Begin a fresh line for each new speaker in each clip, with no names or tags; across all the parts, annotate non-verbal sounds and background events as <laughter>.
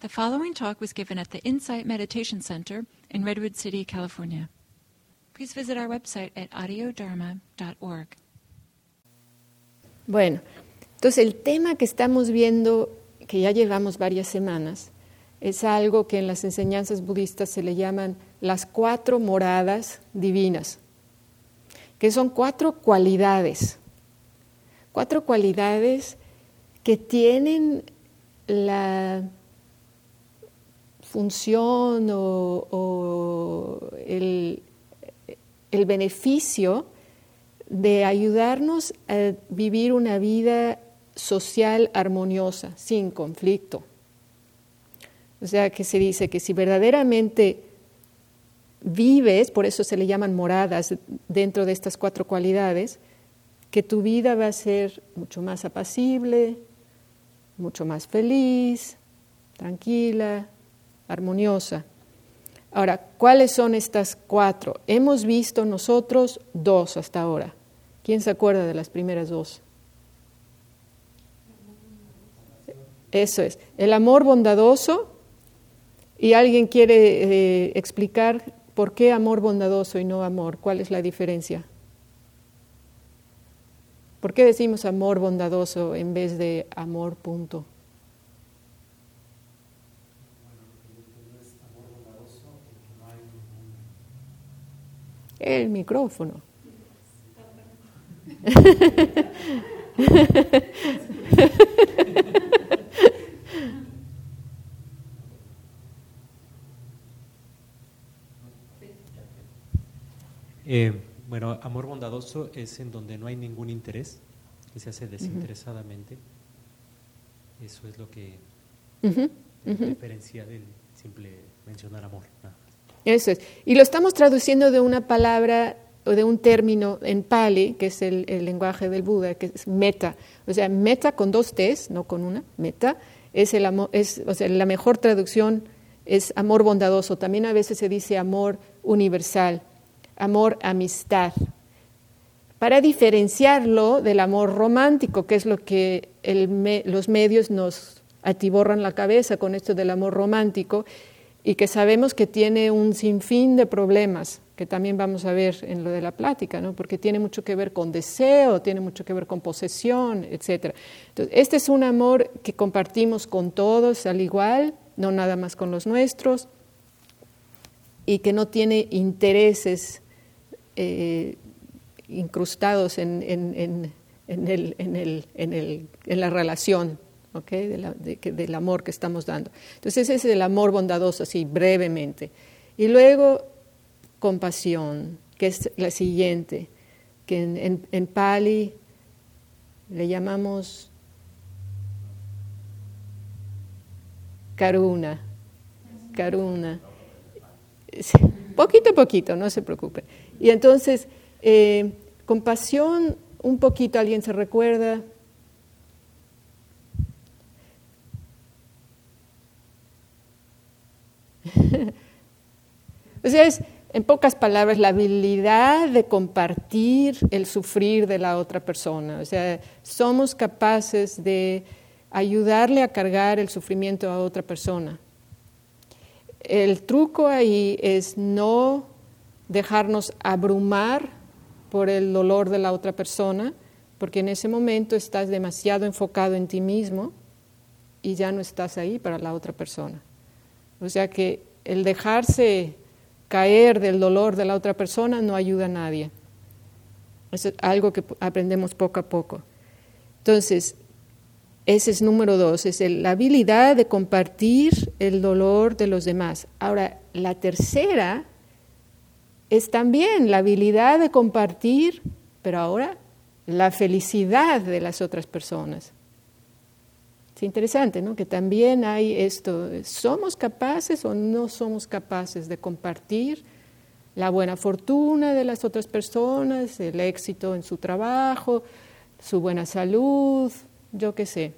The following talk was given at the Insight Meditation Center in Redwood City, California. Please visit our website at audiodharma.org.
Bueno, entonces el tema que estamos viendo, que ya llevamos varias semanas, es algo que en las enseñanzas budistas se le llaman las cuatro moradas divinas, que son cuatro cualidades, cuatro cualidades que tienen la función o, el, el beneficio de ayudarnos a vivir una vida social armoniosa, sin conflicto. O sea, que se dice que si verdaderamente vives, por eso se le llaman moradas dentro de estas cuatro cualidades, que tu vida va a ser mucho más apacible, mucho más feliz, tranquila, armoniosa. Ahora, ¿cuáles son estas cuatro? Hemos visto nosotros dos hasta ahora. ¿Quién se acuerda de las primeras dos? Eso es, el amor bondadoso. ¿Y alguien quiere eh, explicar por qué amor bondadoso y no amor? ¿Cuál es la diferencia? ¿Por qué decimos amor bondadoso en vez de amor punto? El micrófono. <laughs>
Eh, bueno, amor bondadoso es en donde no hay ningún interés, que se hace desinteresadamente. Eso es lo que diferencia del simple mencionar amor.
Eso es. Y lo estamos traduciendo de una palabra o de un término en Pali, que es el, lenguaje del Buda, que es meta. O sea, meta con dos T's, no con una, meta, es, el amor, es o sea, la mejor traducción es amor bondadoso. También a veces se dice amor universal, amor amistad. Para diferenciarlo del amor romántico, que es lo que los medios nos atiborran la cabeza con esto del amor romántico, y que sabemos que tiene un sinfín de problemas, que también vamos a ver en lo de la plática, ¿no? porque tiene mucho que ver con deseo, tiene mucho que ver con posesión, etc. Entonces, este es un amor que compartimos con todos al igual, no nada más con los nuestros, y que no tiene intereses eh, incrustados en, en, el, en la relación del amor que estamos dando. Entonces ese es el amor bondadoso, así brevemente. Y luego compasión, que es la siguiente, que en, en, Pali le llamamos karuna, karuna. Poquito a poquito, no se preocupe. Y entonces, eh, compasión, un poquito, ¿alguien se recuerda? O sea, es, en pocas palabras, la habilidad de compartir el sufrir de la otra persona. O sea, somos capaces de ayudarle a cargar el sufrimiento a otra persona. El truco ahí es no dejarnos abrumar por el dolor de la otra persona, porque en ese momento estás demasiado enfocado en ti mismo y ya no estás ahí para la otra persona. O sea que el dejarse caer del dolor de la otra persona no ayuda a nadie. Es algo que aprendemos poco a poco. Entonces, ese es número dos, es la habilidad de compartir el dolor de los demás. Ahora, la tercera es también la habilidad de compartir, pero ahora la felicidad de las otras personas. Es interesante, ¿no? Que también hay esto, ¿somos capaces o no somos capaces de compartir la buena fortuna de las otras personas, el éxito en su trabajo, su buena salud, yo qué sé?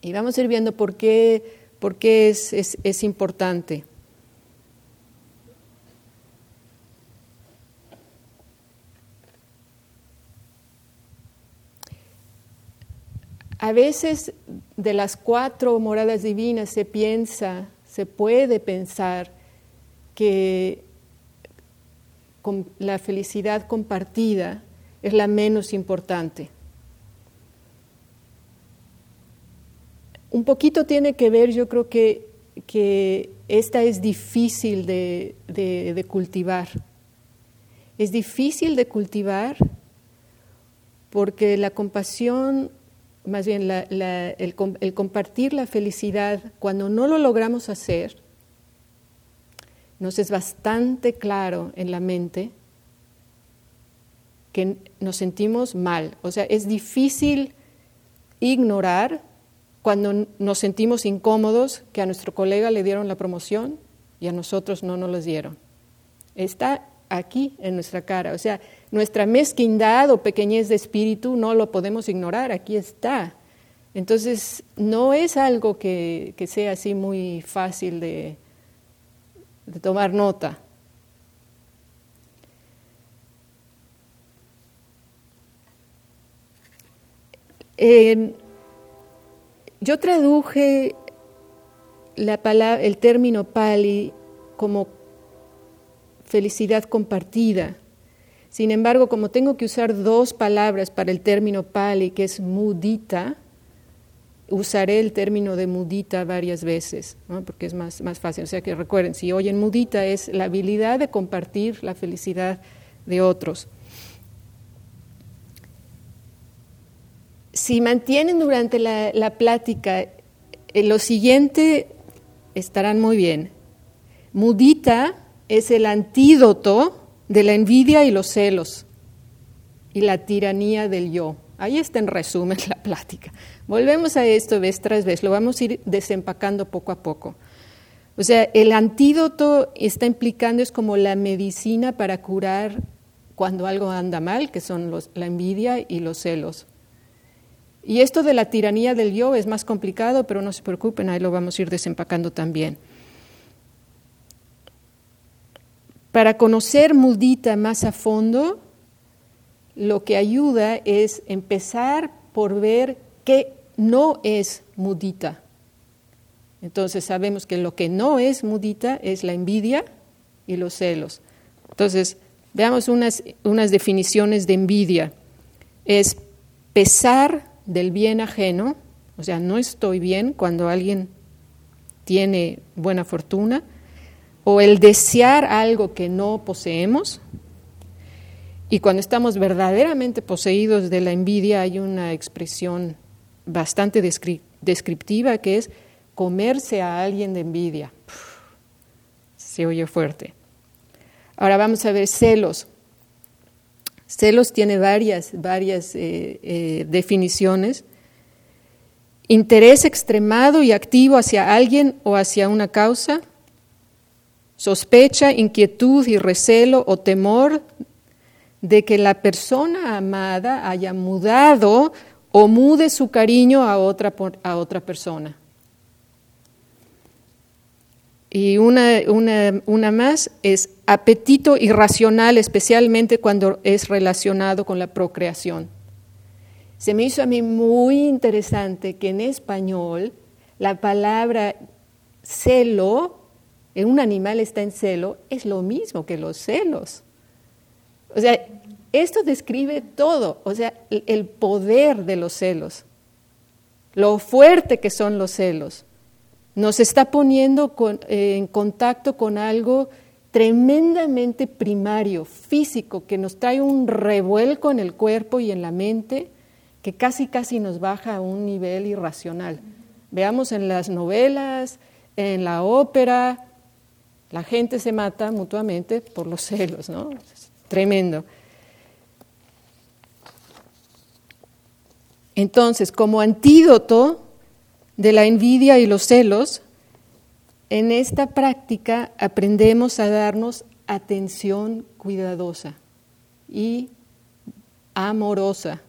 Y vamos a ir viendo por qué, por qué es, es, es importante. A veces de las cuatro moradas divinas se piensa, se puede pensar que la felicidad compartida es la menos importante. Un poquito tiene que ver, yo creo que, que esta es difícil de, cultivar. Es difícil de cultivar porque la compasión, más bien el, compartir la felicidad, cuando no lo logramos hacer, nos es bastante claro en la mente que nos sentimos mal. O sea, es difícil ignorar cuando nos sentimos incómodos que a nuestro colega le dieron la promoción y a nosotros no nos la dieron. Está aquí en nuestra cara. O sea, nuestra mezquindad o pequeñez de espíritu no lo podemos ignorar, aquí está. Entonces, no es algo que, sea así muy fácil de, tomar nota. Yo traduje la palabra, el término pali como felicidad compartida. Sin embargo, como tengo que usar dos palabras para el término pali, que es mudita, usaré el término de mudita varias veces, porque es más, más fácil. O sea que recuerden, si oyen mudita es la habilidad de compartir la felicidad de otros. si mantienen durante la, plática eh, lo siguiente, estarán muy bien. Mudita es el antídoto de la envidia y los celos y la tiranía del yo. Ahí está en resumen <laughs> la plática. Volvemos a esto vez tras vez, lo vamos a ir desempacando poco a poco. O sea, el antídoto está implicando, es como la medicina para curar cuando algo anda mal, que son la envidia y los celos. Y esto de la tiranía del yo es más complicado, pero no se preocupen, ahí lo vamos a ir desempacando también. Para conocer mudita más a fondo, lo que ayuda es empezar por ver qué no es mudita. Entonces sabemos que lo que no es mudita es la envidia y los celos. Entonces, veamos unas, unas definiciones de envidia. Es pesar del bien ajeno, o sea, no estoy bien cuando alguien tiene buena fortuna, o el desear algo que no poseemos. Y cuando estamos verdaderamente poseídos de la envidia hay una expresión bastante descriptiva que es comerse a alguien de envidia. se oye fuerte. Ahora vamos a ver celos. Celos tiene varias, varias eh, eh, definiciones. Interés extremado y activo hacia alguien o hacia una causa. Sospecha, inquietud y recelo o temor de que la persona amada haya mudado o mude su cariño a otra, a otra persona. Y una, una, una, más es apetito irracional, especialmente cuando es relacionado con la procreación. Se me hizo a mí muy interesante que en español la palabra celo, un animal está en celo, es lo mismo que los celos. O sea, esto describe todo, o sea, el poder de los celos, lo fuerte que son los celos nos está poniendo eh, en contacto con algo tremendamente primario, físico, que nos trae un revuelco en el cuerpo y en la mente que casi casi nos baja a un nivel irracional. Veamos en las novelas, en la ópera, la gente se mata mutuamente por los celos, ¿no? Es tremendo. Entonces, como antídoto de la envidia y los celos, en esta práctica aprendemos a darnos atención cuidadosa y amorosa.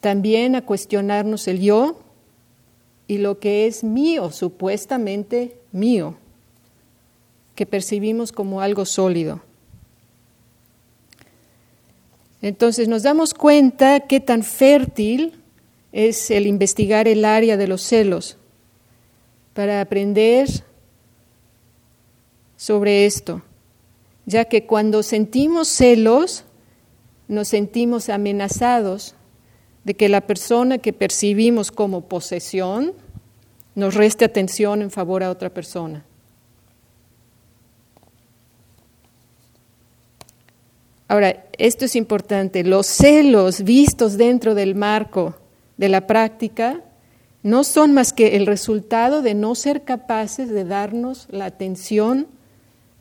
También a cuestionarnos el yo y lo que es mío, supuestamente mío, que percibimos como algo sólido. Entonces nos damos cuenta qué tan fértil es el investigar el área de los celos para aprender sobre esto, ya que cuando sentimos celos, nos sentimos amenazados de que la persona que percibimos como posesión nos reste atención en favor a otra persona. Ahora, esto es importante, los celos vistos dentro del marco de la práctica no son más que el resultado de no ser capaces de darnos la atención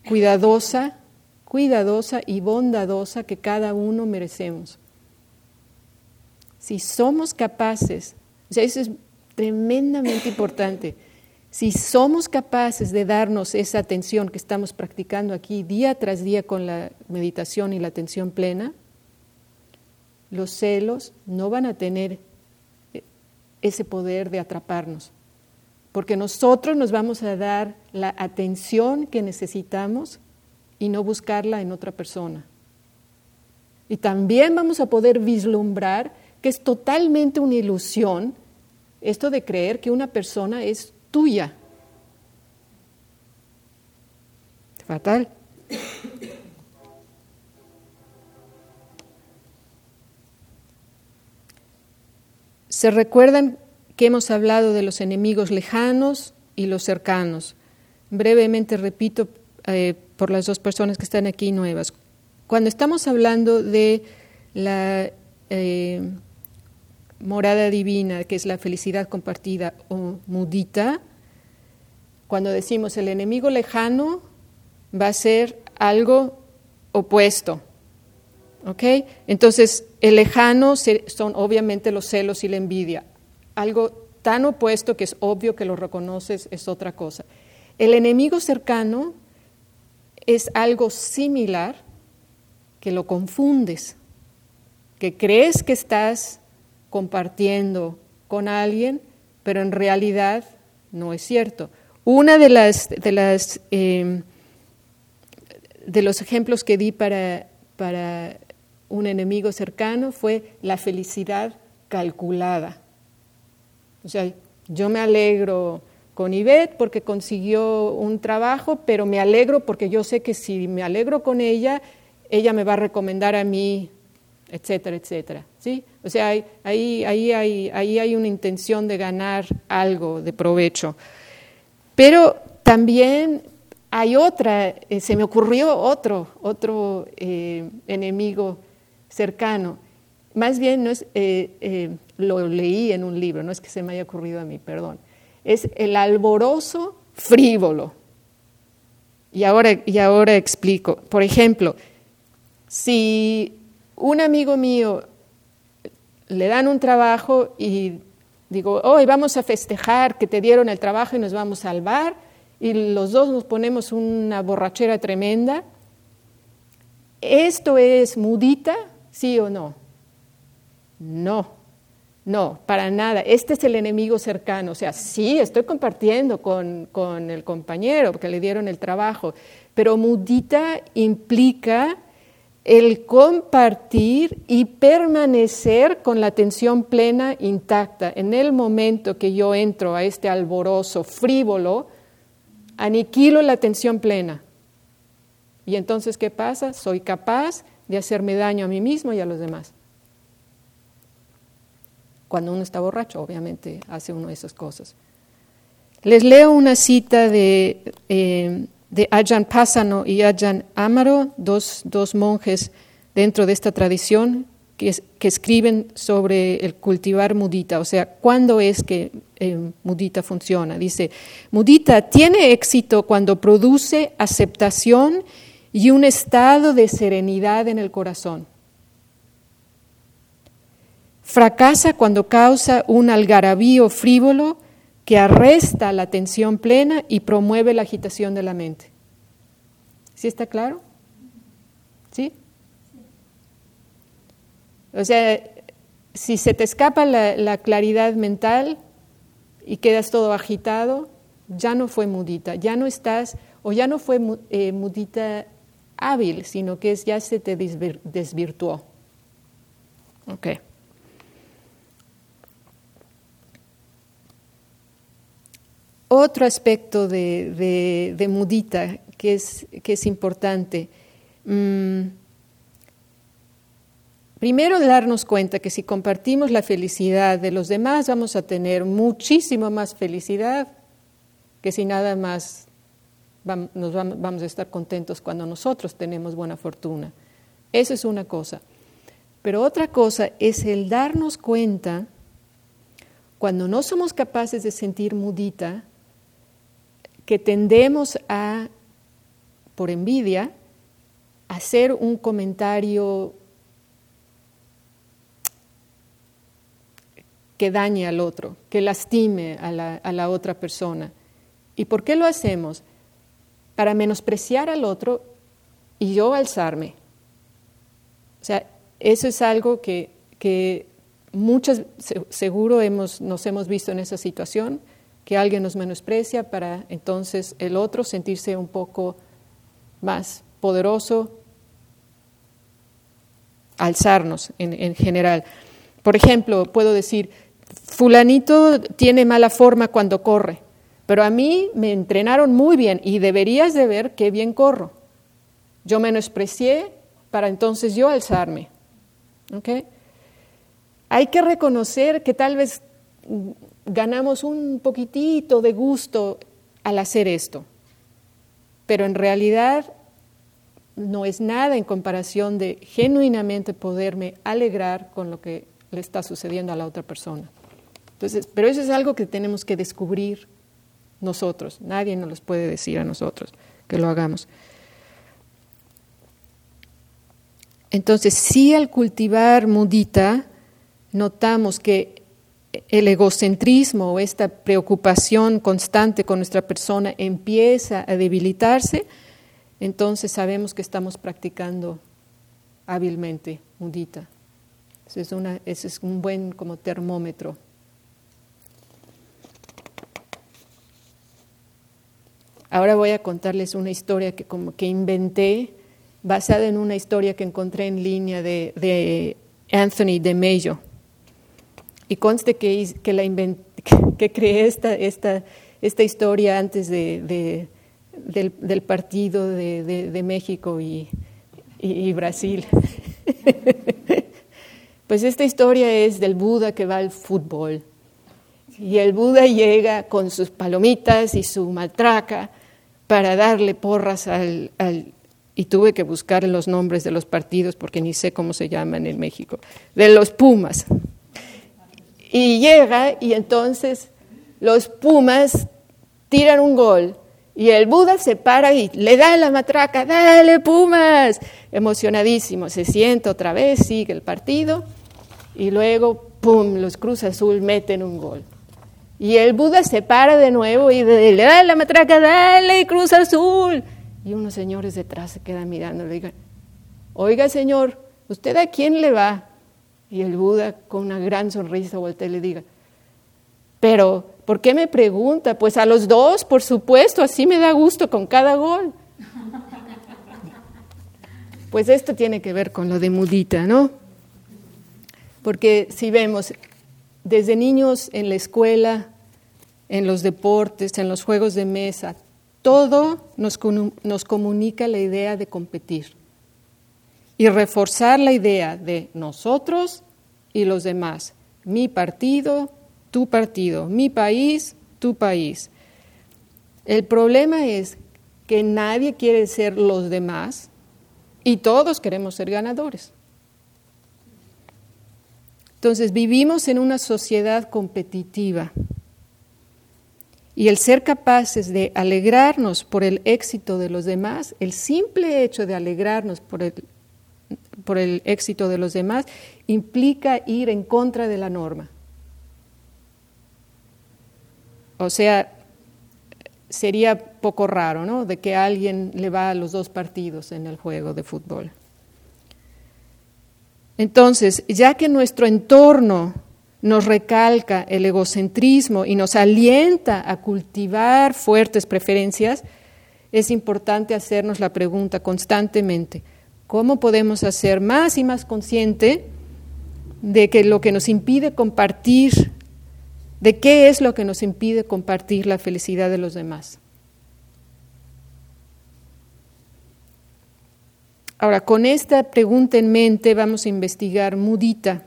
cuidadosa, cuidadosa y bondadosa que cada uno merecemos. Si somos capaces, eso es tremendamente importante, si somos capaces de darnos esa atención que estamos practicando aquí día tras día con la meditación y la atención plena, los celos no van a tener ese poder de atraparnos, porque nosotros nos vamos a dar la atención que necesitamos y no buscarla en otra persona. Y también vamos a poder vislumbrar que es totalmente una ilusión esto de creer que una persona es tuya. Fatal. Se recuerdan que hemos hablado de los enemigos lejanos y los cercanos. Brevemente repito eh, por las dos personas que están aquí nuevas. Cuando estamos hablando de la eh, morada divina, que es la felicidad compartida o mudita, cuando decimos el enemigo lejano va a ser algo opuesto. ¿Ok? Entonces, el lejano son obviamente los celos y la envidia. Algo tan opuesto que es obvio que lo reconoces es otra cosa. El enemigo cercano es algo similar que lo confundes, que crees que estás compartiendo con alguien, pero en realidad no es cierto. Una de las de las em, de los ejemplos que di para, para un enemigo cercano fue la felicidad calculada. O sea, yo me alegro con Ivette porque consiguió un trabajo, pero me alegro porque yo sé que si me alegro con ella, ella me va a recomendar a mí, etcétera, etcétera. ¿sí? O sea, ahí, ahí, ahí, ahí hay una intención de ganar algo de provecho. Pero también hay otra, eh, se me ocurrió otro, otro eh, enemigo cercano. Más bien, no es, eh, lo leí en un libro, no es que se me haya ocurrido a mí, perdón. Es el alboroso frívolo. Y ahora, y ahora explico. Por ejemplo, si un amigo mío le dan un trabajo y digo, hoy vamos a festejar que te dieron el trabajo y nos vamos al bar, y los dos nos ponemos una borrachera tremenda, ¿esto es mudita? ¿Sí o no? No, no, para nada. Este es el enemigo cercano. O sea, sí, estoy compartiendo con, con el compañero porque le dieron el trabajo, pero mudita implica el compartir y permanecer con la atención plena intacta. En el momento que yo entro a este alborozo frívolo, aniquilo la atención plena. Y entonces, ¿qué pasa? Soy capaz de hacerme daño a mí mismo y a los demás. Cuando uno está borracho, obviamente, hace uno de esas cosas. Les leo una cita de, eh, de Ajahn Pasano y Ajahn Amaro, dos, dos monjes dentro de esta tradición, que, que, escriben sobre el cultivar mudita, o sea, cuándo es que eh, mudita funciona. Dice, mudita tiene éxito cuando produce aceptación y un estado de serenidad en el corazón. Fracasa cuando causa un algarabío frívolo que arresta la atención plena y promueve la agitación de la mente. ¿Sí está claro? ¿Sí? O sea, si se te escapa la, claridad mental y quedas todo agitado, ya no fue mudita, ya no estás, o ya no fue eh, mudita hábil, sino que es, ya se te desvirtuó. Okay. Otro aspecto de, mudita que es, que es importante. Mm, primero, darnos cuenta que si compartimos la felicidad de los demás, vamos a tener muchísimo más felicidad que si nada más nos vamos a estar contentos cuando nosotros tenemos buena fortuna. Eso es una cosa. Pero otra cosa es el darnos cuenta, cuando no somos capaces de sentir mudita, que tendemos a, por envidia, hacer un comentario que dañe al otro, que lastime a la, a la, otra persona. ¿Y por qué lo hacemos? Para menospreciar al otro y yo alzarme. O sea, eso es algo que, que muchas, seguro hemos, nos hemos visto en esa situación que alguien nos menosprecia para entonces el otro sentirse un poco más poderoso, alzarnos en, general. Por ejemplo, puedo decir, fulanito tiene mala forma cuando corre, pero a mí me entrenaron muy bien y deberías de ver qué bien corro. Yo menosprecié para entonces yo alzarme. Hay que reconocer que tal vez ganamos un poquitito de gusto al hacer esto, pero en realidad no es nada en comparación de genuinamente poderme alegrar con lo que le está sucediendo a la otra persona. Entonces, pero eso es algo que tenemos que descubrir nosotros. Nadie nos los puede decir a nosotros que lo hagamos. Entonces, si al cultivar mudita notamos que el egocentrismo o esta preocupación constante con nuestra persona empieza a debilitarse, entonces sabemos que estamos practicando hábilmente mudita. Ese es, una, un buen como termómetro. Ahora voy a contarles una historia que como que inventé, basada en una historia que encontré en línea de, de Anthony de Mayo y conste que, que, la <laughs> que creé esta, esta, esta historia antes de, del, partido de, México y, y, Brasil. <laughs> pues esta historia es del Buda que va al fútbol. Y el Buda llega con sus palomitas y su matraca para darle porras al, al, y tuve que buscar los nombres de los partidos porque ni sé cómo se llaman en México, de los Pumas. Y llega y entonces los Pumas tiran un gol y el Buda se para y le da la matraca, dale Pumas, emocionadísimo, se sienta otra vez, sigue el partido y luego, ¡pum!, los Cruz Azul meten un gol. Y el Buda se para de nuevo y le da la matraca, dale Cruz Azul. Y unos señores detrás se quedan mirando, le digan, oiga señor, ¿usted a quién le va? Y el Buda con una gran sonrisa voltea y le diga, pero ¿por qué me pregunta? Pues a los dos, por supuesto, así me da gusto con cada gol. <laughs> Pues esto tiene que ver con lo de mudita, ¿no? Porque si vemos, desde niños en la escuela, en los deportes, en los juegos de mesa, todo nos, nos comunica la idea de competir y reforzar la idea de nosotros y los demás, mi partido, tu partido, mi país, tu país. El problema es que nadie quiere ser los demás y todos queremos ser ganadores. Entonces vivimos en una sociedad competitiva y el ser capaces de alegrarnos por el éxito de los demás, el simple hecho de alegrarnos por el por el éxito de los demás, implica ir en contra de la norma. O sea, sería poco raro, ¿no? De que alguien le va a los dos partidos en el juego de fútbol. Entonces, ya que nuestro entorno nos recalca el egocentrismo y nos alienta a cultivar fuertes preferencias, es importante hacernos la pregunta constantemente, ¿Cómo podemos hacer más y más consciente de que lo que nos impide compartir de qué es lo que nos impide compartir la felicidad de los demás. Ahora, con esta pregunta en mente vamos a investigar mudita.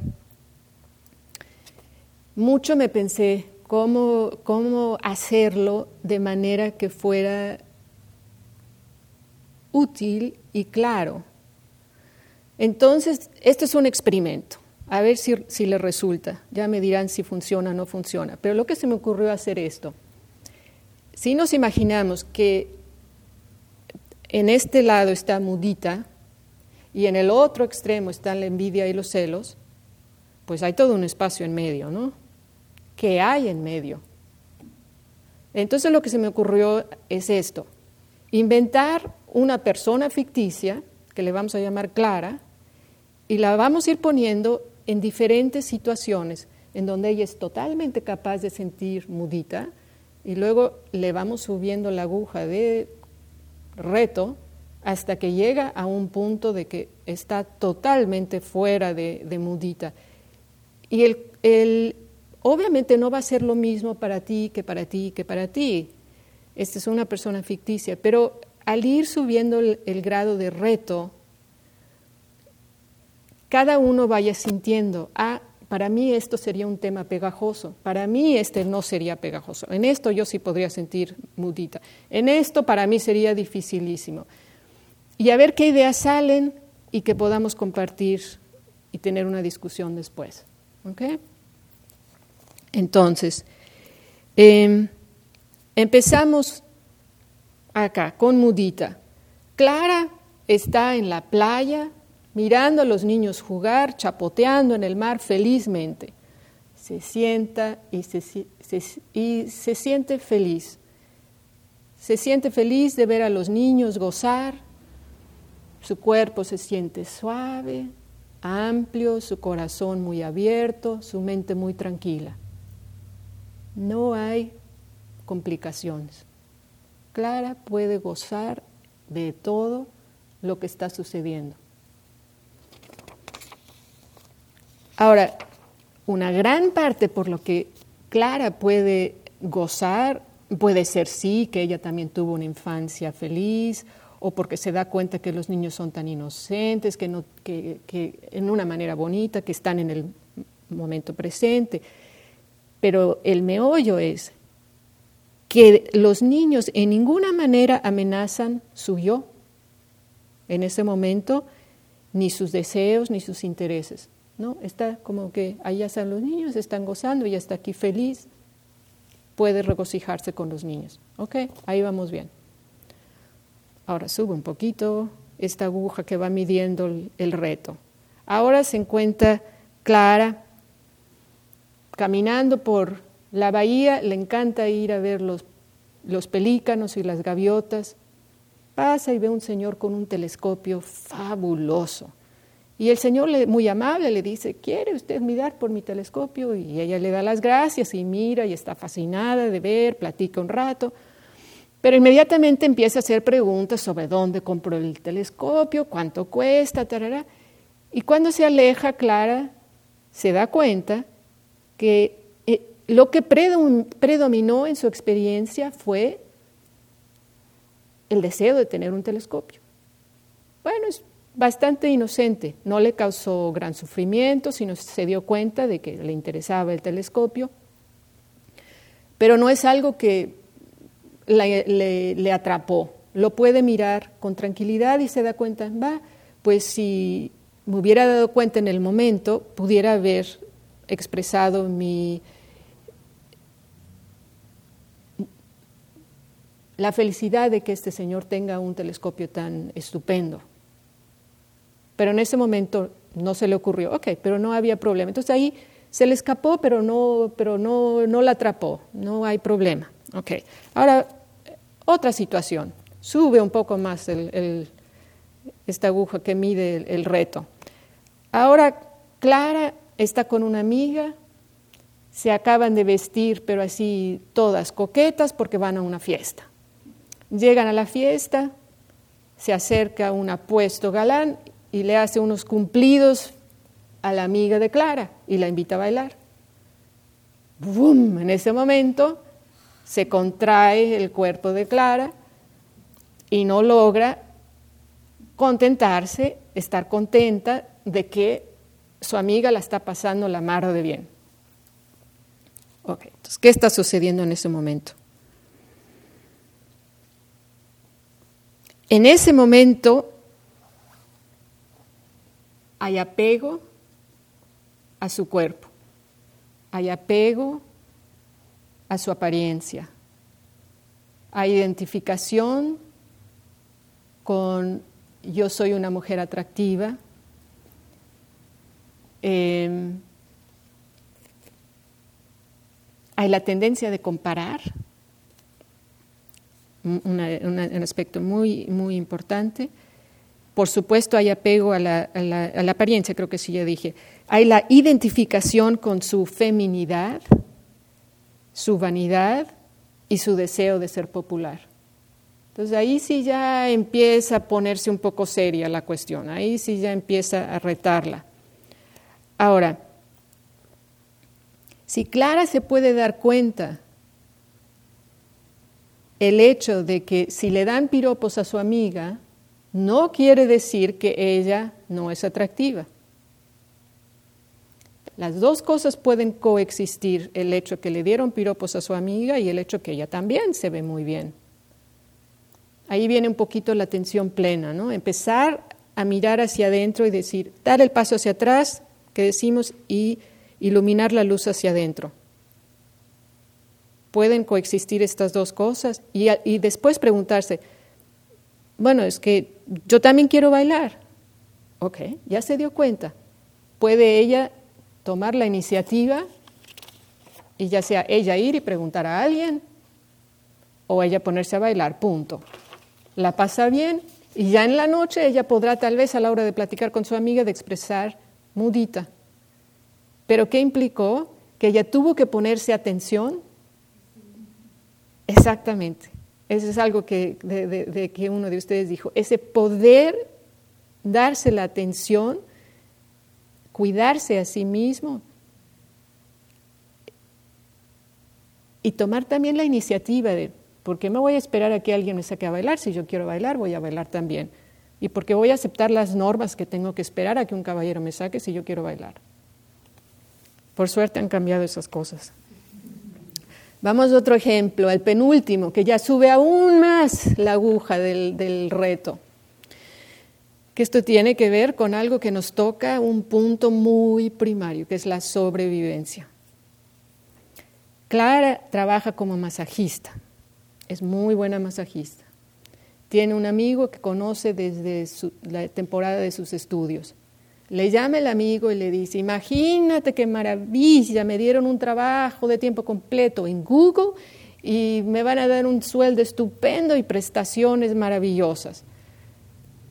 Mucho me pensé cómo, cómo hacerlo de manera que fuera útil y claro. Entonces, esto es un experimento, a ver si, si le resulta. Ya me dirán si funciona o no funciona. Pero lo que se me ocurrió hacer esto. Si nos imaginamos que en este lado está mudita, y en el otro extremo están la envidia y los celos, pues hay todo un espacio en medio, ¿no? ¿Qué hay en medio? Entonces lo que se me ocurrió es esto, inventar una persona ficticia, que le vamos a llamar Clara, y la vamos a ir poniendo en diferentes situaciones en donde ella es totalmente capaz de sentir mudita, y luego le vamos subiendo la aguja de reto hasta que llega a un punto de que está totalmente fuera de, mudita. Y el, obviamente no va a ser lo mismo para ti que para ti que para ti. Esta es una persona ficticia, pero al ir subiendo el, el grado de reto, cada uno vaya sintiendo, ah, para mí esto sería un tema pegajoso, para mí este no sería pegajoso, en esto yo sí podría sentir mudita, en esto para mí sería dificilísimo y a ver qué ideas salen y que podamos compartir y tener una discusión después. Entonces, em, empezamos acá con Mudita. Clara está en la playa mirando a los niños jugar, chapoteando en el mar felizmente. Se sienta y se, siente feliz. Se siente feliz de ver a los niños gozar, su cuerpo se siente suave, amplio, su corazón muy abierto, su mente muy tranquila. No hay complicaciones. Clara puede gozar de todo lo que está sucediendo. Ahora, una gran parte por lo que Clara puede gozar, puede ser sí, que ella también tuvo una infancia feliz o porque se da cuenta que los niños son tan inocentes, que, no, que, que en una manera bonita, que están en el momento presente. Pero el meollo es que los niños en ninguna manera amenazan su yo en ese momento, ni sus deseos, ni sus intereses. ¿No? Está como que allá están los niños, están gozando, ella está aquí feliz, puede regocijarse con los niños. ¿Ok? Ahí vamos bien. Ahora sube un poquito esta aguja que va midiendo el, reto. Ahora se encuentra Clara caminando por la bahía, le encanta ir a ver los, los pelícanos y las gaviotas. Pasa y ve un señor con un telescopio fabuloso. Y el señor, muy amable, le dice, ¿quiere usted mirar por mi telescopio? Y ella le da las gracias y mira y está fascinada de ver, platica un rato. Pero inmediatamente empieza a hacer preguntas sobre dónde compró el telescopio, cuánto cuesta, tarara. Y cuando se aleja, Clara se da cuenta que eh, lo que predominó en su experiencia fue el deseo de tener un telescopio. Bueno, es bastante inocente, no le causó gran sufrimiento, sino se dio cuenta de que le interesaba el telescopio, pero no es algo que le, atrapó. Lo puede mirar con tranquilidad y se da cuenta, va, pues si me hubiera dado cuenta en el momento, pudiera haber expresado mi la felicidad de que este señor tenga un telescopio tan estupendo. Pero en ese momento no se le ocurrió, ok, pero no había problema. Entonces ahí se le escapó, pero no, pero no, no la atrapó, no hay problema. Okay. Ahora, otra situación. Sube un poco más esta aguja que mide el, el reto. Ahora, Clara está con una amiga, se acaban de vestir, pero así todas coquetas porque van a una fiesta. Llegan a la fiesta, se acerca un apuesto galán y le hace unos cumplidos a la amiga de Clara y la invita a bailar. ¡Bum! En ese momento se contrae el cuerpo de Clara y no logra contentarse, estar contenta de que su amiga la está pasando la mar de bien. Entonces, ¿qué está sucediendo en ese momento? En ese momento hay apego a su cuerpo, hay apego a su apariencia, hay identificación con yo soy una mujer atractiva, em, hay la tendencia de comparar, un aspecto muy, muy importante. Por supuesto, hay apego a la, a la, apariencia, creo que sí ya dije. Hay la identificación con su feminidad, su vanidad y su deseo de ser popular. Entonces ahí sí ya empieza a ponerse un poco seria la cuestión, ahí sí ya empieza a retarla. Ahora, si Clara se puede dar cuenta el hecho de que si le dan piropos a su amiga, no quiere decir que ella no es atractiva. Las dos cosas pueden coexistir, el hecho que le dieron piropos a su amiga y el hecho que ella también se ve muy bien. Ahí viene un poquito la atención plena, ¿no? Empezar a mirar hacia adentro y decir, dar el paso hacia atrás, que decimos, y iluminar la luz hacia adentro. Pueden coexistir estas dos cosas y, y después preguntarse, bueno, es que yo también quiero bailar. Ok, ya se dio cuenta. Puede ella tomar la iniciativa y ya sea ella ir y preguntar a alguien o ella ponerse a bailar, punto. La pasa bien y ya en la noche ella podrá tal vez a la hora de platicar con su amiga de expresar mudita. Pero ¿qué implicó? Que ella tuvo que ponerse atención. Exactamente. Eso es algo que, de, que uno de ustedes dijo. Ese poder darse la atención, cuidarse a sí mismo y tomar también la iniciativa de, ¿por qué me voy a esperar a que alguien me saque a bailar? Si yo quiero bailar, voy a bailar también. ¿Y por qué voy a aceptar las normas que tengo que esperar a que un caballero me saque si yo quiero bailar? Por suerte han cambiado esas cosas. Vamos a otro ejemplo, el penúltimo, que ya sube aún más la aguja del, reto. Que esto tiene que ver con algo que nos toca un punto muy primario, que es la sobrevivencia. Clara trabaja como masajista, es muy buena masajista. Tiene un amigo que conoce desde la temporada de sus estudios. Le llama el amigo y le dice, imagínate qué maravilla, me dieron un trabajo de tiempo completo en Google y me van a dar un sueldo estupendo y prestaciones maravillosas.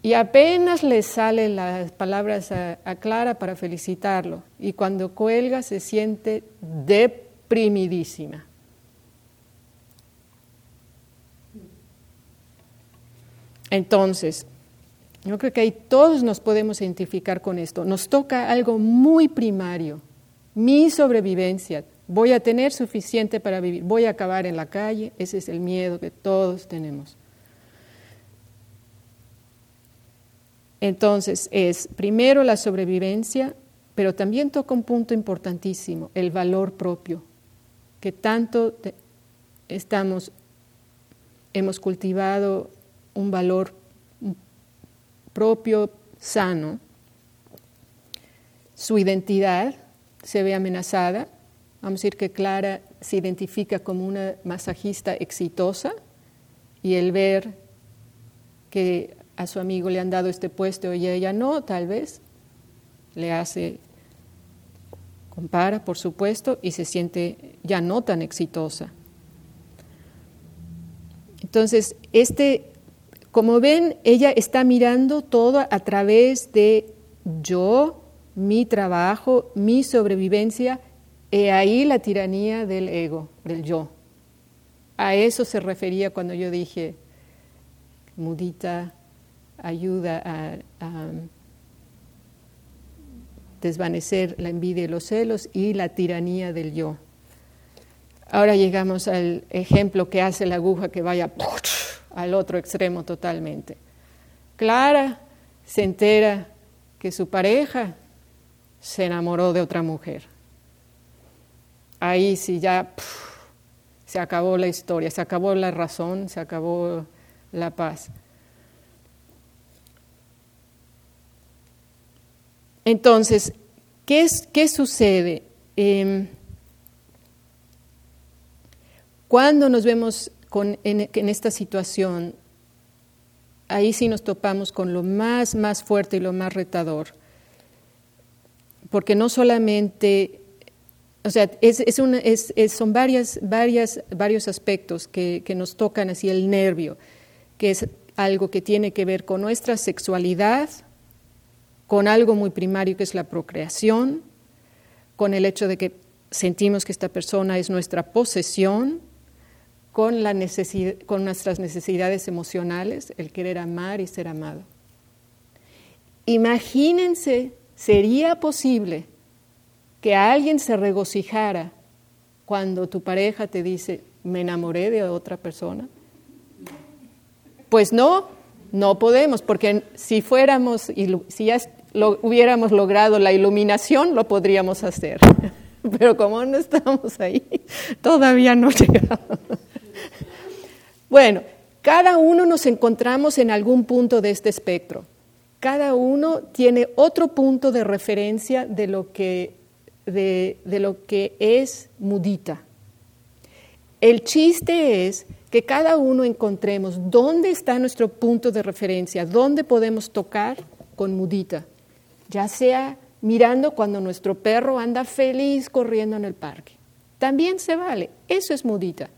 Y apenas le salen las palabras a, a, Clara para felicitarlo. Y cuando cuelga se siente deprimidísima. Entonces, yo creo que ahí todos nos podemos identificar con esto. Nos toca algo muy primario, mi sobrevivencia. Voy a tener suficiente para vivir, voy a acabar en la calle, ese es el miedo que todos tenemos. Entonces, es primero la sobrevivencia, pero también toca un punto importantísimo, el valor propio, que tanto estamos, hemos cultivado un valor propio sano, su identidad se ve amenazada. Vamos a decir que Clara se identifica como una masajista exitosa y el ver que a su amigo le han dado este puesto y a ella no, tal vez, le hace, compara, por supuesto, y se siente ya no tan exitosa. Entonces, este como ven, ella está mirando todo a través de yo, mi trabajo, mi sobrevivencia, y ahí la tiranía del ego, del yo. A eso se refería cuando yo dije, mudita ayuda a, a desvanecer la envidia y los celos y la tiranía del yo. Ahora llegamos al ejemplo que hace la aguja que vaya al otro extremo totalmente. Clara se entera que su pareja se enamoró de otra mujer. Ahí sí ya se acabó la historia, se acabó la razón, se acabó la paz. Entonces, ¿qué, qué sucede? Em, cuando nos vemos en, esta situación, ahí sí nos topamos con lo más, más fuerte y lo más retador. Porque no solamente, o sea, son varias, varias, varios aspectos que, que nos tocan así el nervio, que es algo que tiene que ver con nuestra sexualidad, con algo muy primario que es la procreación, con el hecho de que sentimos que esta persona es nuestra posesión, con, la con nuestras necesidades emocionales, el querer amar y ser amado. Imagínense, sería posible que alguien se regocijara cuando tu pareja te dice, me enamoré de otra persona. Pues no, no podemos, porque si fuéramos, si ya lo, hubiéramos logrado la iluminación, lo podríamos hacer. <laughs> Pero como no estamos ahí, todavía no <laughs> llegamos. Bueno, cada uno nos encontramos en algún punto de este espectro. Cada uno tiene otro punto de referencia de lo que, de, lo que es mudita. El chiste es que cada uno encontremos dónde está nuestro punto de referencia, dónde podemos tocar con mudita, ya sea mirando cuando nuestro perro anda feliz corriendo en el parque. También se vale, eso es mudita.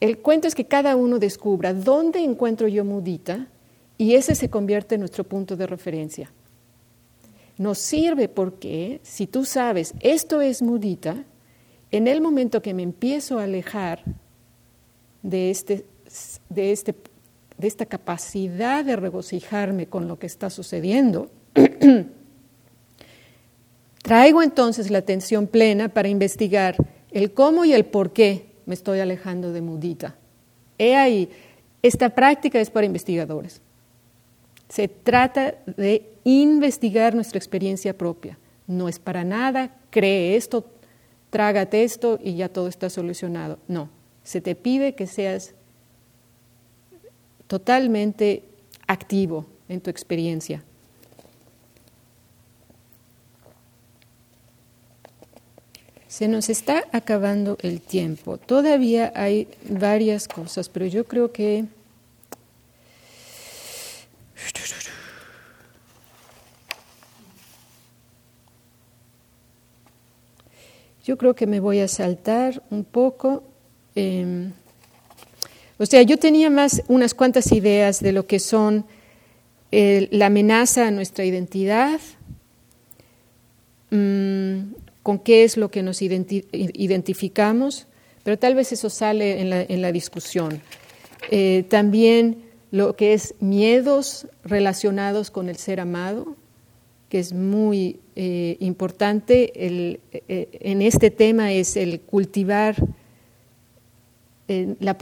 El cuento es que cada uno descubra dónde encuentro yo mudita y ese se convierte en nuestro punto de referencia. Nos sirve porque si tú sabes esto es mudita, en el momento que me empiezo a alejar de, este, de, este, de esta capacidad de regocijarme con lo que está sucediendo, <clears throat> traigo entonces la atención plena para investigar el cómo y el por qué me estoy alejando de mudita. He ahí, esta práctica es para investigadores. Se trata de investigar nuestra experiencia propia. No es para nada, cree esto, trágate esto y ya todo está solucionado. No, se te pide que seas totalmente activo en tu experiencia. Se nos está acabando el tiempo. Todavía hay varias cosas, pero yo creo que... Yo creo que me voy a saltar un poco. Em, o sea, yo tenía más unas cuantas ideas de lo que son eh, la amenaza a nuestra identidad, mm, con qué es lo que nos identificamos, pero tal vez eso sale en la, discusión. Eh, también lo que es miedos relacionados con el ser amado, que es muy eh, importante eh, en este tema, es el cultivar la,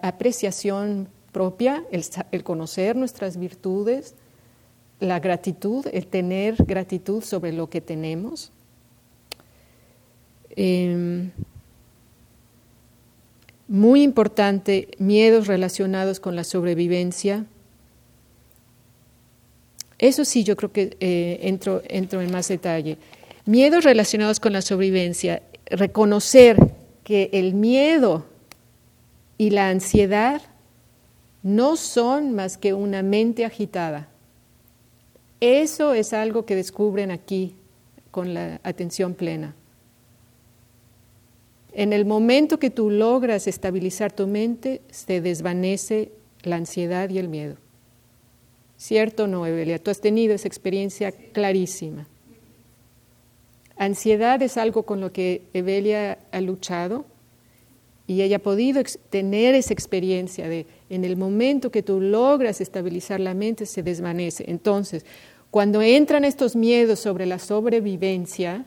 apreciación propia, el conocer nuestras virtudes, la gratitud, el tener gratitud sobre lo que tenemos Em, muy importante, miedos relacionados con la sobrevivencia. Eso sí, yo creo que eh, entro, entro en más detalle. Miedos relacionados con la sobrevivencia. Reconocer que el miedo y la ansiedad no son más que una mente agitada. Eso es algo que descubren aquí con la atención plena. En el momento que tú logras estabilizar tu mente, se desvanece la ansiedad y el miedo. ¿Cierto o no, Evelia? Tú has tenido esa experiencia clarísima. Ansiedad es algo con lo que Evelia ha luchado y ella ha podido tener esa experiencia de en el momento que tú logras estabilizar la mente se desvanece. Entonces, cuando entran estos miedos sobre la sobrevivencia,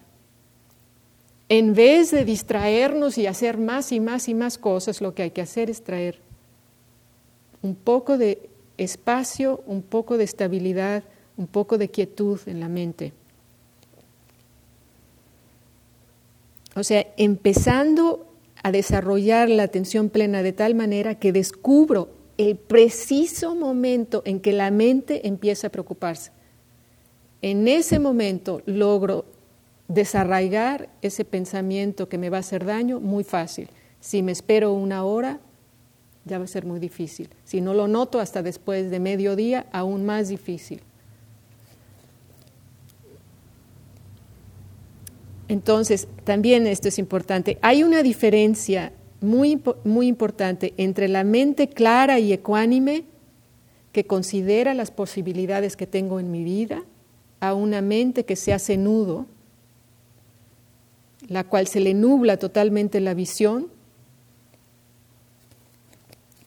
En vez de distraernos y hacer más y más y más cosas, lo que hay que hacer es traer un poco de espacio, un poco de estabilidad, un poco de quietud en la mente. O sea, empezando a desarrollar la atención plena de tal manera que descubro el preciso momento en que la mente empieza a preocuparse. En ese momento logro desarraigar ese pensamiento que me va a hacer daño muy fácil. Si me espero una hora, ya va a ser muy difícil. Si no lo noto hasta después de mediodía, aún más difícil. Entonces, también esto es importante. Hay una diferencia muy, muy importante entre la mente clara y ecuánime, que considera las posibilidades que tengo en mi vida, a una mente que se hace nudo, la cual se le nubla totalmente la visión,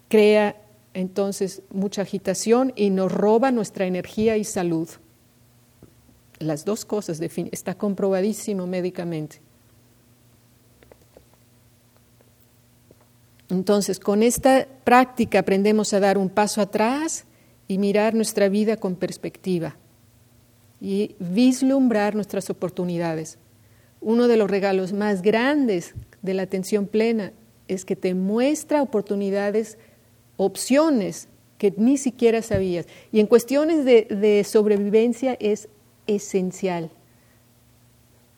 crea entonces mucha agitación y nos roba nuestra energía y salud. Las dos cosas está comprobadísimo médicamente. Entonces, con esta práctica aprendemos a dar un paso atrás y mirar nuestra vida con perspectiva y vislumbrar nuestras oportunidades. Uno de los regalos más grandes de la atención plena es que te muestra oportunidades, opciones que ni siquiera sabías. Y en cuestiones de, sobrevivencia es esencial,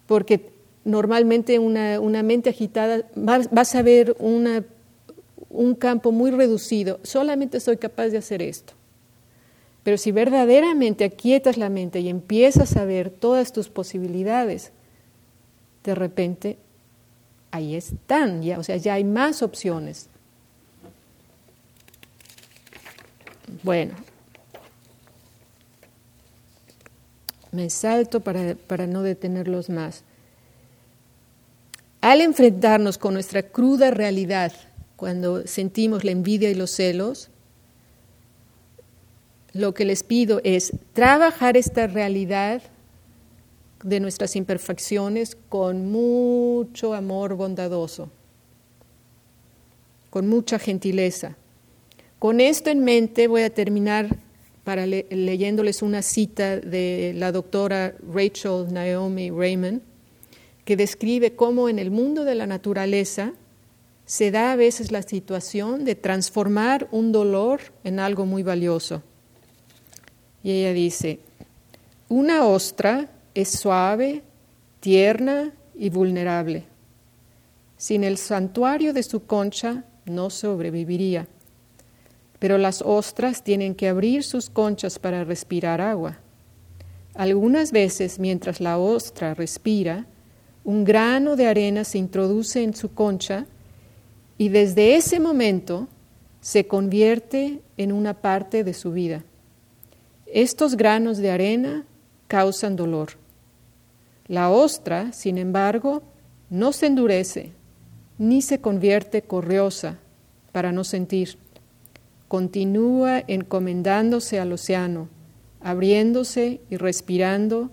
porque normalmente una, mente agitada vas a ver un campo muy reducido, solamente soy capaz de hacer esto. Pero si verdaderamente aquietas la mente y empiezas a ver todas tus posibilidades, de repente ahí están, ya, o sea, ya hay más opciones. Bueno, me salto para, para no detenerlos más. Al enfrentarnos con nuestra cruda realidad, cuando sentimos la envidia y los celos, lo que les pido es trabajar esta realidad de nuestras imperfecciones con mucho amor bondadoso, con mucha gentileza. Con esto en mente voy a terminar para leyéndoles una cita de la doctora Rachel Naomi Raymond, que describe cómo en el mundo de la naturaleza se da a veces la situación de transformar un dolor en algo muy valioso. Y ella dice, una ostra es suave, tierna y vulnerable. Sin el santuario de su concha no sobreviviría. Pero las ostras tienen que abrir sus conchas para respirar agua. Algunas veces, mientras la ostra respira, un grano de arena se introduce en su concha y desde ese momento se convierte en una parte de su vida. Estos granos de arena causan dolor. La ostra, sin embargo, no se endurece ni se convierte corriosa para no sentir. Continúa encomendándose al océano, abriéndose y respirando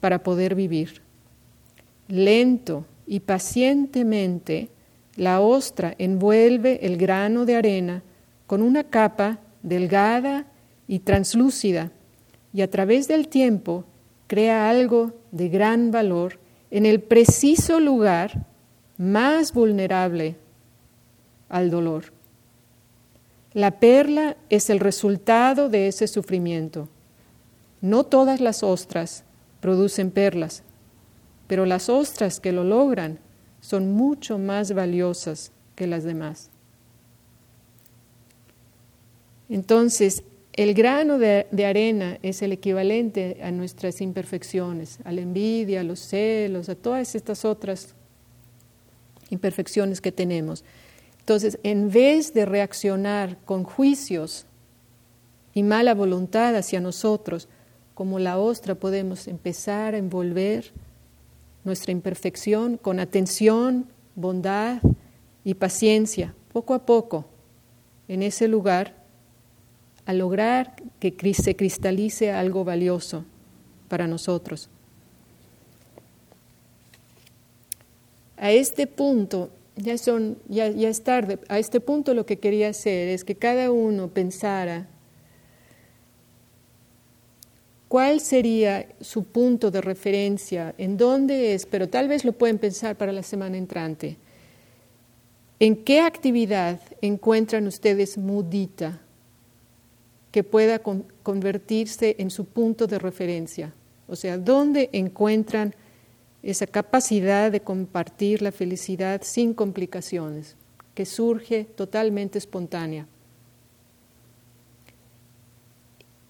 para poder vivir. Lento y pacientemente la ostra envuelve el grano de arena con una capa delgada y translúcida y a través del tiempo crea algo de gran valor en el preciso lugar más vulnerable al dolor. La perla es el resultado de ese sufrimiento. No todas las ostras producen perlas, pero las ostras que lo logran son mucho más valiosas que las demás. Entonces, el grano de, arena es el equivalente a nuestras imperfecciones, a la envidia, a los celos, a todas estas otras imperfecciones que tenemos. Entonces, en vez de reaccionar con juicios y mala voluntad hacia nosotros, como la ostra podemos empezar a envolver nuestra imperfección con atención, bondad y paciencia, poco a poco, en ese lugar, a lograr que se cristalice algo valioso para nosotros. A este punto, ya, son, ya, ya es tarde, a este punto lo que quería hacer es que cada uno pensara cuál sería su punto de referencia, en dónde es, pero tal vez lo pueden pensar para la semana entrante. ¿En qué actividad encuentran ustedes mudita que pueda convertirse en su punto de referencia? O sea, ¿dónde encuentran esa capacidad de compartir la felicidad sin complicaciones, que surge totalmente espontánea?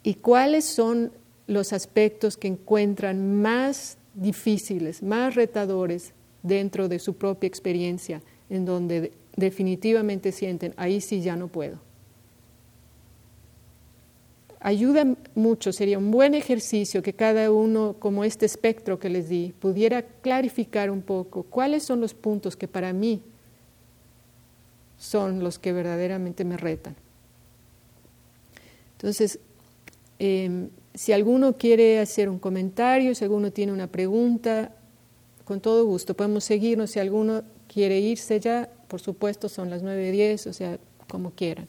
¿Y cuáles son los aspectos que encuentran más difíciles, más retadores dentro de su propia experiencia, en donde definitivamente sienten, ahí sí ya no puedo. Ayuda mucho, sería un buen ejercicio que cada uno, como este espectro que les di, pudiera clarificar un poco cuáles son los puntos que para mí son los que verdaderamente me retan. Entonces, em, si alguno quiere hacer un comentario, si alguno tiene una pregunta, con todo gusto podemos seguirnos. Si alguno quiere irse ya, por supuesto, son las 9.10, o sea, como quieran.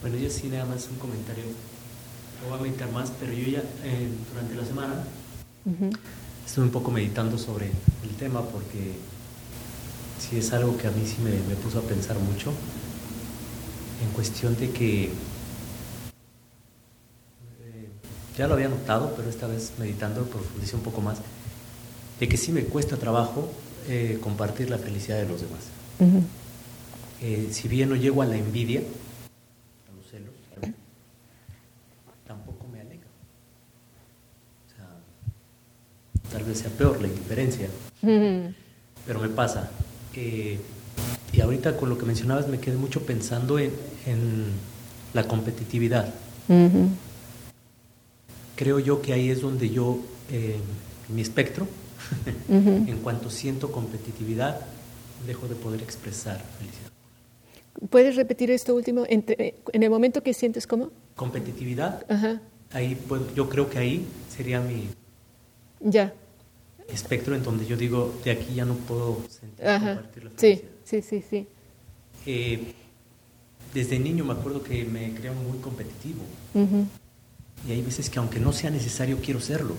Bueno, yo sí nada más un comentario, no voy a meditar más, pero yo ya eh, durante la semana estuve un poco meditando sobre el tema porque sí es algo que a mí sí me, me puso a pensar mucho en cuestión de que eh, ya lo había notado, pero esta vez meditando profundicé un poco más, de que sí me cuesta trabajo eh, compartir la felicidad de los demás. Eh, si bien no llego a la envidia, a los celos, tampoco me alegra. O sea, tal vez sea peor la indiferencia, pero me pasa. que y ahorita con lo que mencionabas me quedé mucho pensando en, la competitividad. Creo yo que ahí es donde yo, eh, mi espectro, <laughs> en cuanto siento competitividad, dejo de poder expresar felicidad.
¿Puedes repetir esto último? En, el momento que sientes cómo?
Competitividad. Ahí, pues, yo creo que ahí sería mi...
Ya.
Espectro en donde yo digo, de aquí ya no puedo sentir compartir la felicidad.
Sí. Sí, sí, sí.
Eh, desde niño me acuerdo que me creo muy competitivo. Y hay veces que aunque no sea necesario, quiero serlo.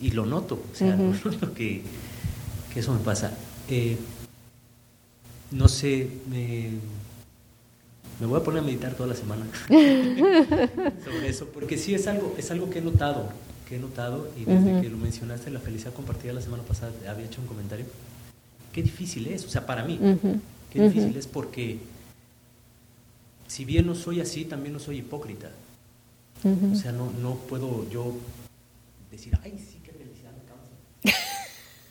Y lo noto, o sea, <laughs> que, eso me pasa. Eh, no sé, me, me, voy a poner a meditar toda la semana <laughs> sobre eso, porque sí es algo, es algo que he notado, que he notado, y desde que lo mencionaste, la felicidad compartida la semana pasada, había hecho un comentario, qué difícil es, o sea, para mí, Qué difícil es porque si bien no soy así, también no soy hipócrita. O sea, no, no puedo yo decir, ay, sí, qué felicidad me causa.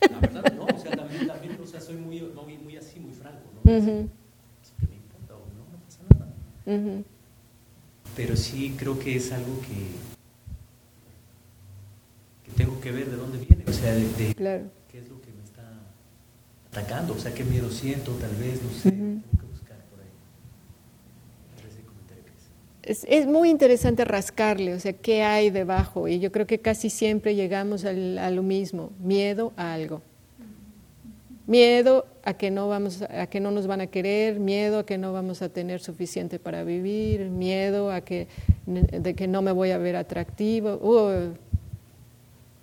<laughs> La verdad, no, o sea, también, también o sea, soy muy, muy, muy así, muy franco, ¿no? ¿Qué me importa? no, no pasa nada. Pero sí creo que es algo que, que tengo que ver de dónde viene, o sea, de,
claro
atacando, o sea, qué miedo siento, tal vez, no sé, tengo que buscar por ahí.
Es, es, muy interesante rascarle, o sea, qué hay debajo, y yo creo que casi siempre llegamos al, a lo mismo, miedo a algo. Miedo a que no vamos a que no nos van a querer, miedo a que no vamos a tener suficiente para vivir, miedo a que de que no me voy a ver atractivo, uh,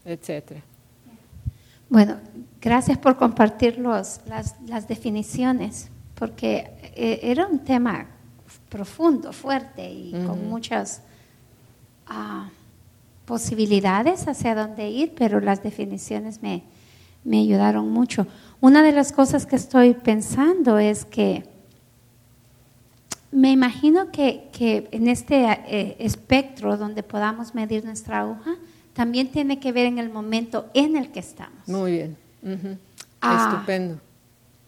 etcétera.
Bueno, gracias por compartir las, las, definiciones, porque eh, era un tema profundo, fuerte y con muchas ah, posibilidades hacia dónde ir, pero las definiciones me, me ayudaron mucho. Una de las cosas que estoy pensando es que me imagino que, que en este eh, espectro donde podamos medir nuestra aguja, también tiene que ver en el momento en el que estamos.
Muy bien. Ah, Estupendo.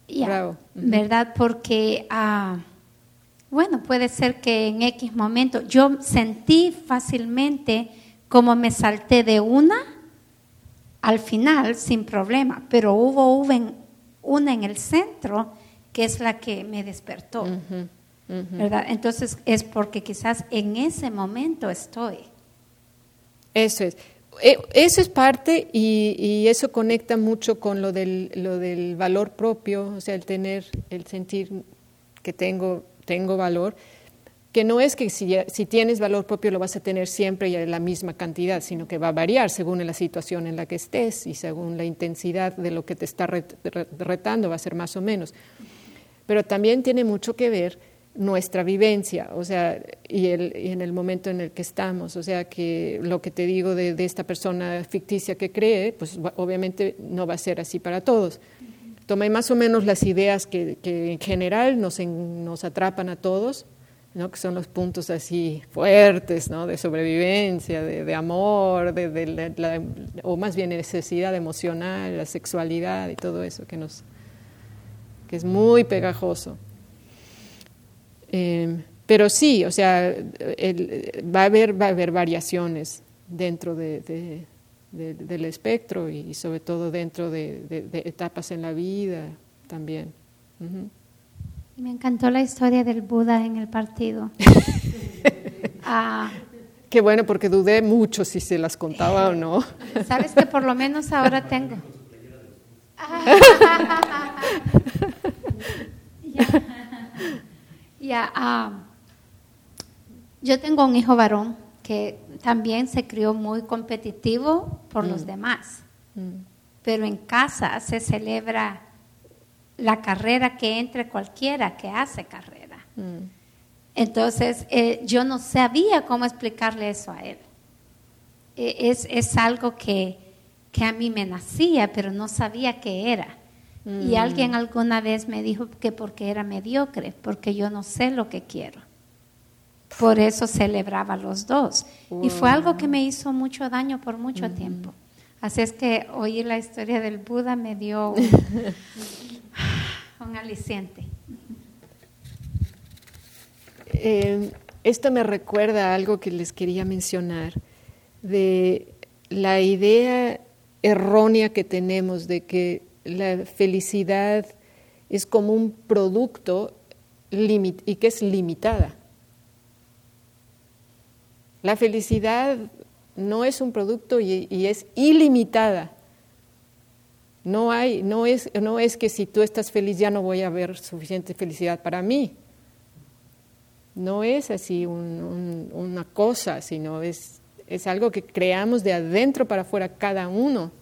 Bravo.
¿Verdad? Porque, ah, bueno, puede ser que en X momento yo sentí fácilmente como me salté de una al final sin problema, pero hubo una en el centro que es la que me despertó. ¿verdad? Entonces es porque quizás en ese momento estoy.
Eso es eso es parte y, eso conecta mucho con lo del, lo del valor propio, o sea, el tener, el sentir que tengo, valor, que no es que si, si, tienes valor propio lo vas a tener siempre y en la misma cantidad, sino que va a variar según la situación en la que estés y según la intensidad de lo que te está retando, va a ser más o menos. Pero también tiene mucho que ver nuestra vivencia, o sea, y, el, y, en el momento en el que estamos. O sea, que lo que te digo de, esta persona ficticia que cree, pues obviamente no va a ser así para todos. Tomé más o menos las ideas que, en general nos, nos atrapan a todos, ¿no? que son los puntos así fuertes, ¿no? de sobrevivencia, de, amor, de, o más bien necesidad emocional, la sexualidad y todo eso que, nos, que es muy pegajoso. Em, pero sí, o sea, va, a haber, va a haber variaciones dentro de, del espectro y, sobre todo dentro de, etapas en la vida también.
Me encantó la historia del Buda en el partido. <laughs>
ah. Qué bueno, porque dudé mucho si se las contaba o no. <laughs>
Sabes que por lo menos ahora tengo. <laughs> Ah, yo tengo un hijo varón que también se crió muy competitivo por los mm. demás, mm. pero en casa se celebra la carrera que entre cualquiera que hace carrera. Mm. Entonces, eh, yo no sabía cómo explicarle eso a él. E, es, es algo que, que a mí me nacía, pero no sabía qué era. Y mm. alguien alguna vez me dijo que porque era mediocre, porque yo no sé lo que quiero. Por eso celebraba los dos. Y fue algo que me hizo mucho daño por mucho mm. tiempo. Así es que oír la historia del Buda me dio un, aliciente.
Eh, esto me recuerda a algo que les quería mencionar, de la idea errónea que tenemos de que la felicidad es como un producto y que es limitada. La felicidad no es un producto y, es ilimitada. No, hay, no, es, no es que si tú estás feliz ya no voy a haber suficiente felicidad para mí. No es así una cosa, sino es, es algo que creamos de adentro para afuera cada uno.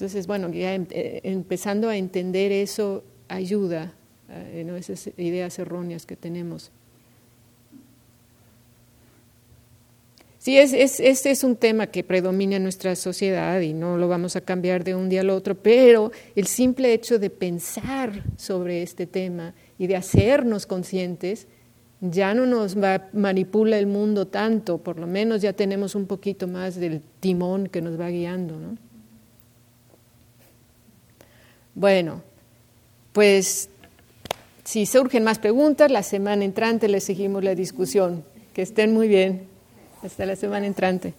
Entonces, bueno, ya em, eh, empezando a entender eso ayuda, eh, esas ideas erróneas que tenemos. Sí, es, es, este es un tema que predomina en nuestra sociedad y no lo vamos a cambiar de un día al otro, pero el simple hecho de pensar sobre este tema y de hacernos conscientes ya no nos va, manipula el mundo tanto, por lo menos ya tenemos un poquito más del timón que nos va guiando, ¿no? Bueno, pues si surgen más preguntas, la semana entrante les seguimos la discusión. Que estén muy bien. Hasta la semana entrante.